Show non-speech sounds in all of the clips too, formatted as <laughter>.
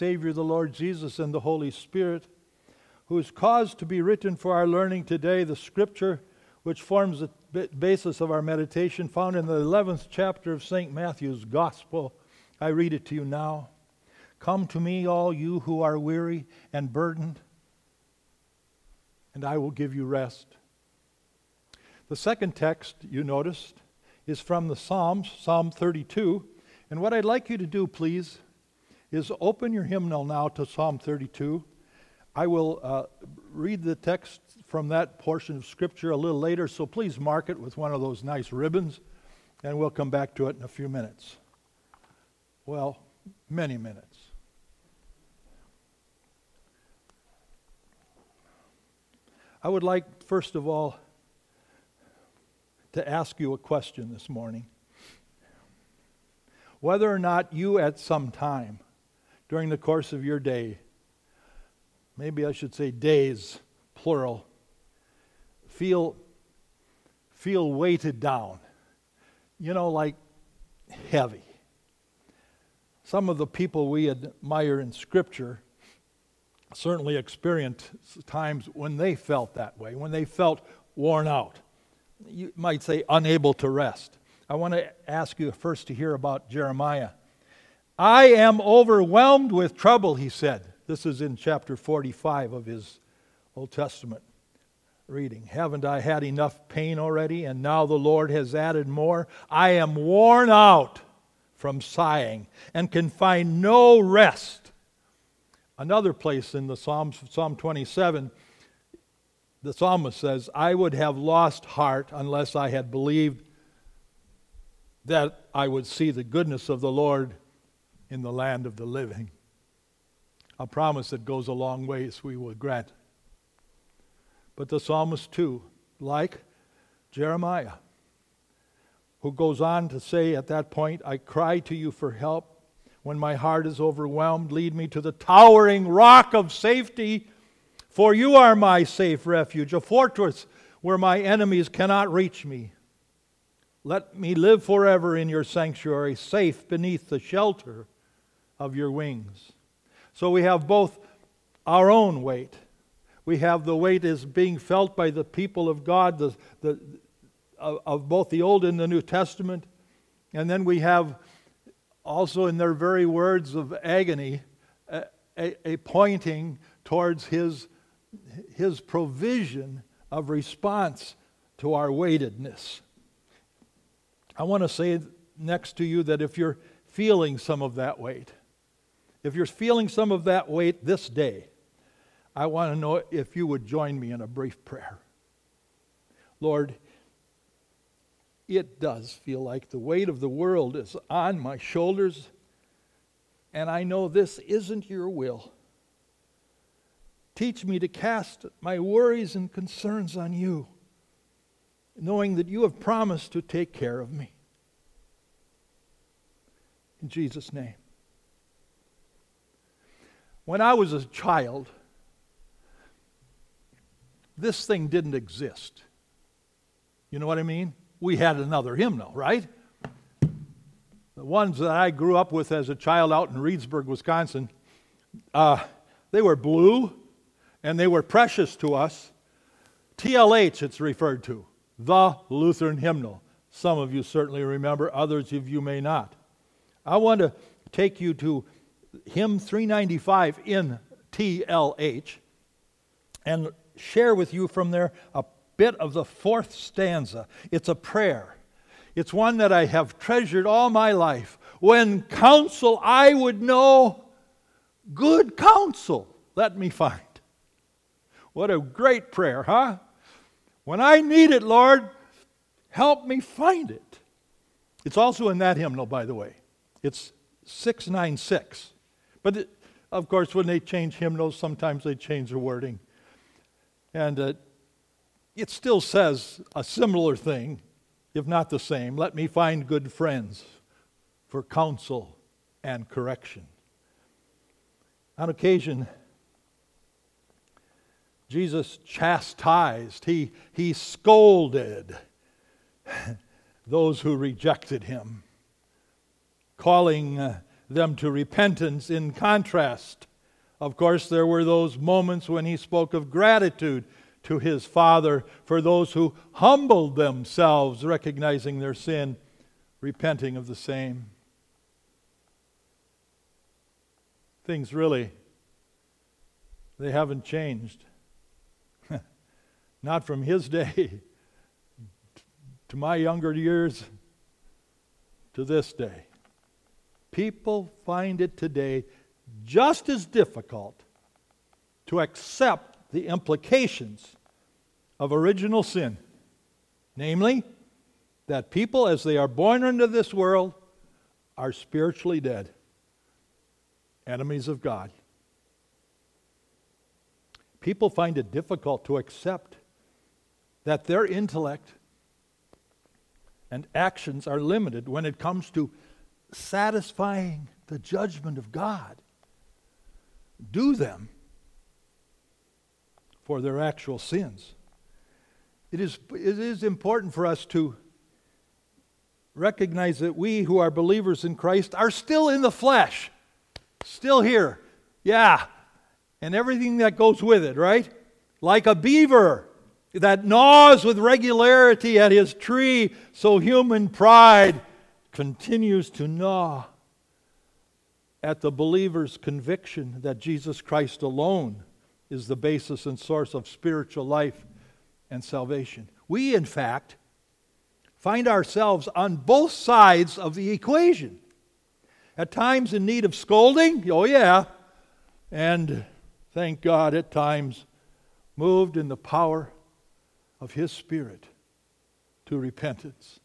Savior, the Lord Jesus, and the Holy Spirit, who is caused to be written for our learning today, the scripture which forms the basis of our meditation, found in the 11th chapter of St. Matthew's Gospel. I read it to you now. Come to me, all you who are weary and burdened, and I will give you rest. The second text you noticed is from the Psalms, Psalm 32. And what I'd like you to do, please, is open your hymnal now to Psalm 32. I will uh, read the text from that portion of Scripture a little later, so please mark it with one of those nice ribbons, and we'll come back to it in a few minutes. Well, many minutes. I would like, first of all, to ask you a question this morning. Whether or not you, at some time, during the course of your day, maybe I should say days, plural, feel, feel weighted down. You know, like heavy. Some of the people we admire in Scripture certainly experienced times when they felt that way, when they felt worn out. You might say unable to rest. I want to ask you first to hear about Jeremiah. I am overwhelmed with trouble, he said. This is in chapter 45 of his Old Testament reading. Haven't I had enough pain already? And now the Lord has added more. I am worn out from sighing and can find no rest. Another place in the Psalms, Psalm 27, the psalmist says, I would have lost heart unless I had believed that I would see the goodness of the Lord in the land of the living. A promise that goes a long ways, we will grant. But the psalmist, too, like Jeremiah, who goes on to say at that point, I cry to you for help. When my heart is overwhelmed, lead me to the towering rock of safety, for you are my safe refuge, a fortress where my enemies cannot reach me. Let me live forever in your sanctuary, safe beneath the shelter of your wings. So we have both our own weight. We have the weight is being felt by the people of God, the, the, of, of both the Old and the New Testament. And then we have also in their very words of agony a, a, a pointing towards his, his provision of response to our weightedness. I want to say next to you that if you're feeling some of that weight, if you're feeling some of that weight this day, I want to know if you would join me in a brief prayer. Lord, it does feel like the weight of the world is on my shoulders, and I know this isn't your will. Teach me to cast my worries and concerns on you, knowing that you have promised to take care of me. In Jesus' name. When I was a child, this thing didn't exist. You know what I mean? We had another hymnal, right? The ones that I grew up with as a child out in Reedsburg, Wisconsin, uh, they were blue and they were precious to us. TLH, it's referred to, the Lutheran hymnal. Some of you certainly remember, others of you may not. I want to take you to hymn 395 in TLH and share with you from there a bit of the fourth stanza. It's a prayer. It's one that I have treasured all my life. When counsel I would know, good counsel let me find. What a great prayer, huh? When I need it, Lord, help me find it. It's also in that hymnal, by the way. It's 696. But it, of course, when they change hymnals, sometimes they change the wording. And uh, it still says a similar thing, if not the same. Let me find good friends for counsel and correction. On occasion, Jesus chastised, he, he scolded <laughs> those who rejected him, calling uh, them to repentance. In contrast, of course, there were those moments when he spoke of gratitude to his Father for those who humbled themselves, recognizing their sin, repenting of the same. Things really, they haven't changed. <laughs> Not from his day <laughs> to my younger years to this day. People find it today just as difficult to accept the implications of original sin. Namely, that people, as they are born into this world, are spiritually dead, enemies of God. People find it difficult to accept that their intellect and actions are limited when it comes to satisfying the judgment of God. Do them for their actual sins. It is, it is important for us to recognize that we who are believers in Christ are still in the flesh, still here. Yeah, and everything that goes with it, right? Like a beaver that gnaws with regularity at his tree, so human pride continues to gnaw at the believer's conviction that Jesus Christ alone is the basis and source of spiritual life and salvation. We, in fact, find ourselves on both sides of the equation. At times in need of scolding, oh yeah, and thank God at times moved in the power of His Spirit to repentance.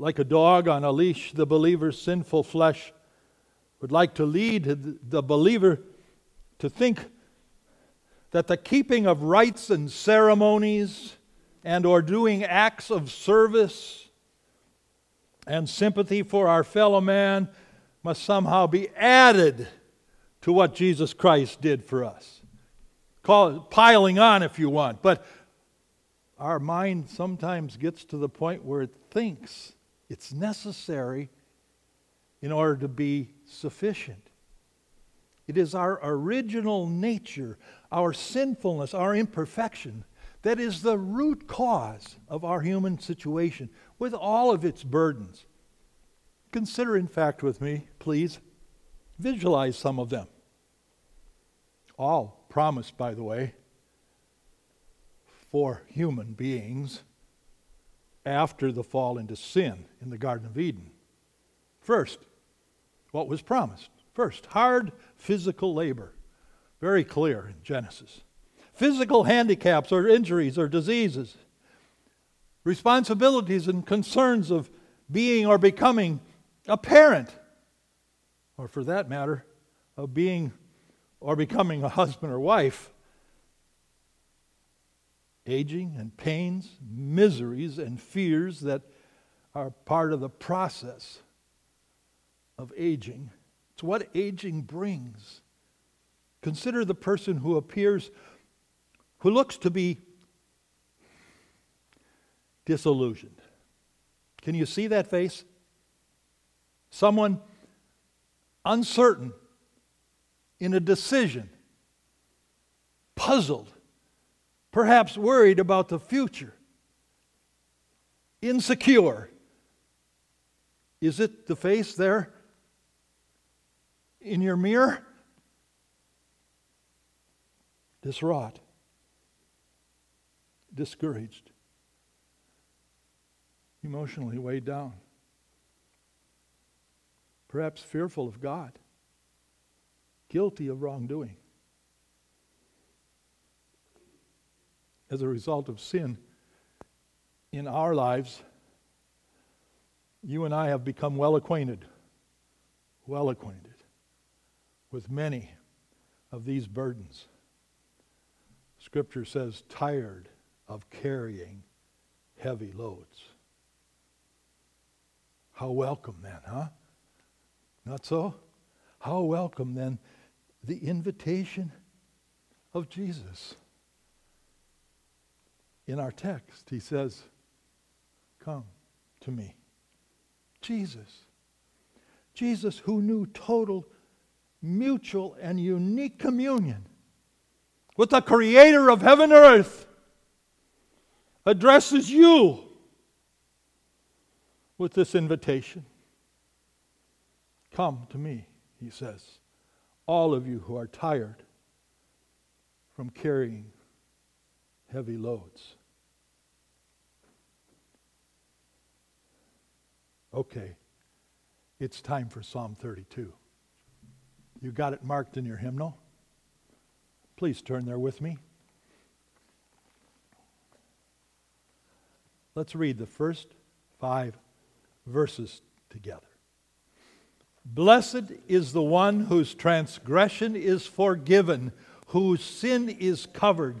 Like a dog on a leash, the believer's sinful flesh would like to lead the believer to think that the keeping of rites and ceremonies and or doing acts of service and sympathy for our fellow man must somehow be added to what Jesus Christ did for us. Call it piling on if you want. But our mind sometimes gets to the point where it thinks it's necessary in order to be sufficient. It is our original nature, our sinfulness, our imperfection, that is the root cause of our human situation with all of its burdens. Consider, in fact, with me, please, visualize some of them. All promised, by the way, for human beings after the fall into sin in the Garden of Eden. First, what was promised? First, hard physical labor. Very clear in Genesis. Physical handicaps or injuries or diseases. Responsibilities and concerns of being or becoming a parent, or for that matter, of being or becoming a husband or wife. Aging and pains, miseries, and fears that are part of the process of aging. It's what aging brings. Consider the person who appears, who looks to be disillusioned. Can you see that face? Someone uncertain in a decision, puzzled, perhaps worried about the future, insecure. Is it the face there in your mirror? Distraught, discouraged, emotionally weighed down, perhaps fearful of God guilty of wrongdoing. As a result of sin in our lives, you and I have become well acquainted, well acquainted with many of these burdens. Scripture says, tired of carrying heavy loads. How welcome then, huh? Not so? How welcome then the invitation of Jesus. In our text, he says, Come to me. Jesus. Jesus, who knew total, mutual, and unique communion with the creator of heaven and earth, addresses you with this invitation. Come to me, he says, all of you who are tired from carrying heavy loads. Okay, it's time for Psalm 32. You got it marked in your hymnal? Please turn there with me. Let's read the first five verses together. Blessed is the one whose transgression is forgiven, whose sin is covered.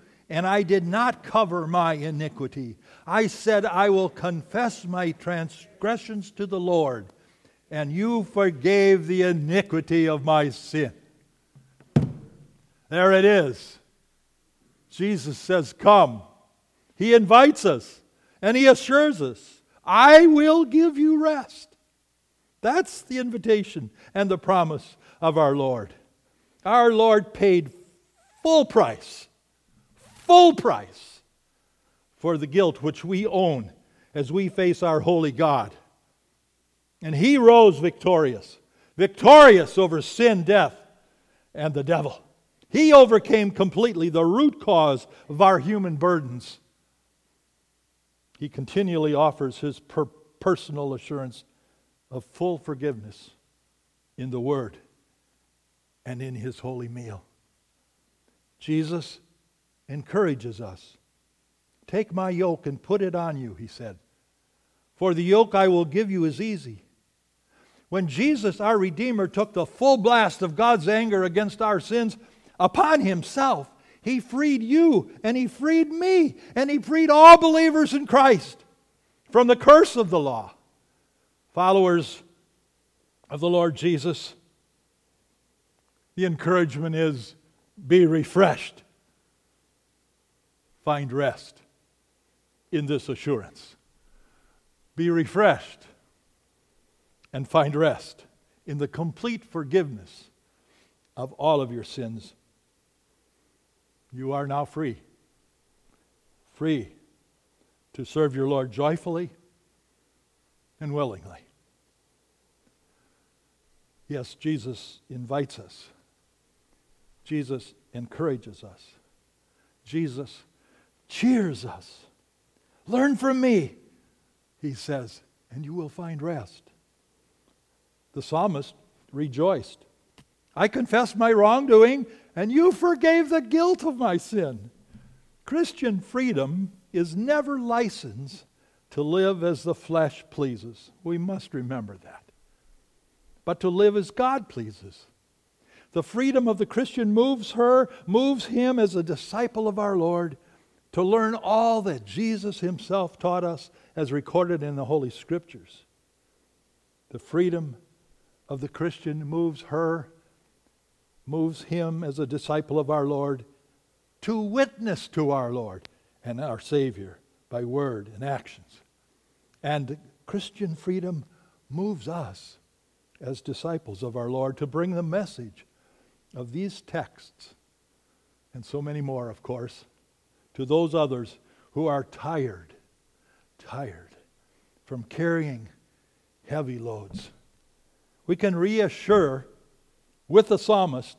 and I did not cover my iniquity. I said, I will confess my transgressions to the Lord, and you forgave the iniquity of my sin. There it is. Jesus says, Come. He invites us, and He assures us, I will give you rest. That's the invitation and the promise of our Lord. Our Lord paid full price, full price for the guilt which we own as we face our holy God. And He rose victorious, victorious over sin, death, and the devil. He overcame completely the root cause of our human burdens. He continually offers His per- personal assurance of full forgiveness in the Word and in His holy meal. Jesus encourages us. Take my yoke and put it on you, he said. For the yoke I will give you is easy. When Jesus, our Redeemer, took the full blast of God's anger against our sins upon himself, he freed you and he freed me and he freed all believers in Christ from the curse of the law followers of the Lord Jesus, the encouragement is be refreshed. Find rest in this assurance. Be refreshed and find rest in the complete forgiveness of all of your sins. You are now free. Free to serve your Lord joyfully and willingly. Yes, Jesus invites us. Jesus encourages us. Jesus cheers us. Learn from me, he says, and you will find rest. The psalmist rejoiced. I confessed my wrongdoing, and you forgave the guilt of my sin. Christian freedom is never license to live as the flesh pleases. We must remember that. But to live as God pleases. The freedom of the Christian moves her, moves him as a disciple of our Lord to learn all that Jesus himself taught us as recorded in the Holy Scriptures. The freedom of the Christian moves her, moves him as a disciple of our Lord to witness to our Lord and our Savior by word and actions. And Christian freedom moves us as disciples of our Lord to bring the message of these texts, and so many more, of course, to those others who are tired, tired from carrying heavy loads. We can reassure with the psalmist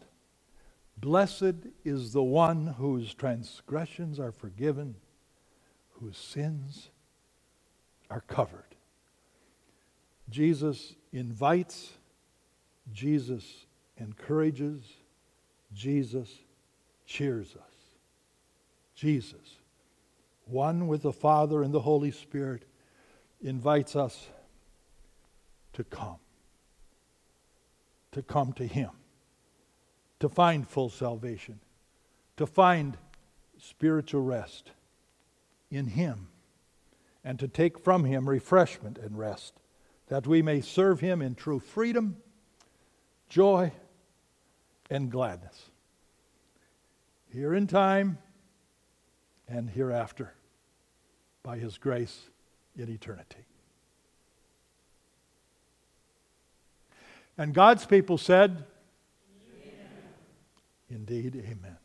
Blessed is the one whose transgressions are forgiven whose sins are covered. Jesus invites, Jesus encourages, Jesus cheers us. Jesus, one with the Father and the Holy Spirit, invites us to come, to come to Him, to find full salvation, to find spiritual rest in Him, and to take from Him refreshment and rest, that we may serve Him in true freedom, joy, and gladness, here in time and hereafter, by His grace in eternity. And God's people said, amen. Indeed, amen.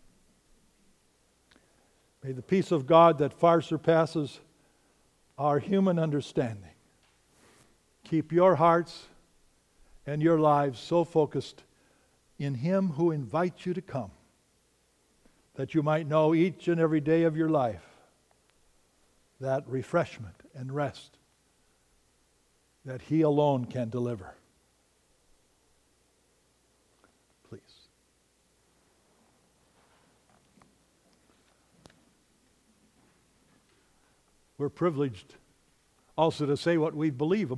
May the peace of God that far surpasses our human understanding keep your hearts and your lives so focused in Him who invites you to come that you might know each and every day of your life that refreshment and rest that He alone can deliver. Please. We're privileged also to say what we believe about.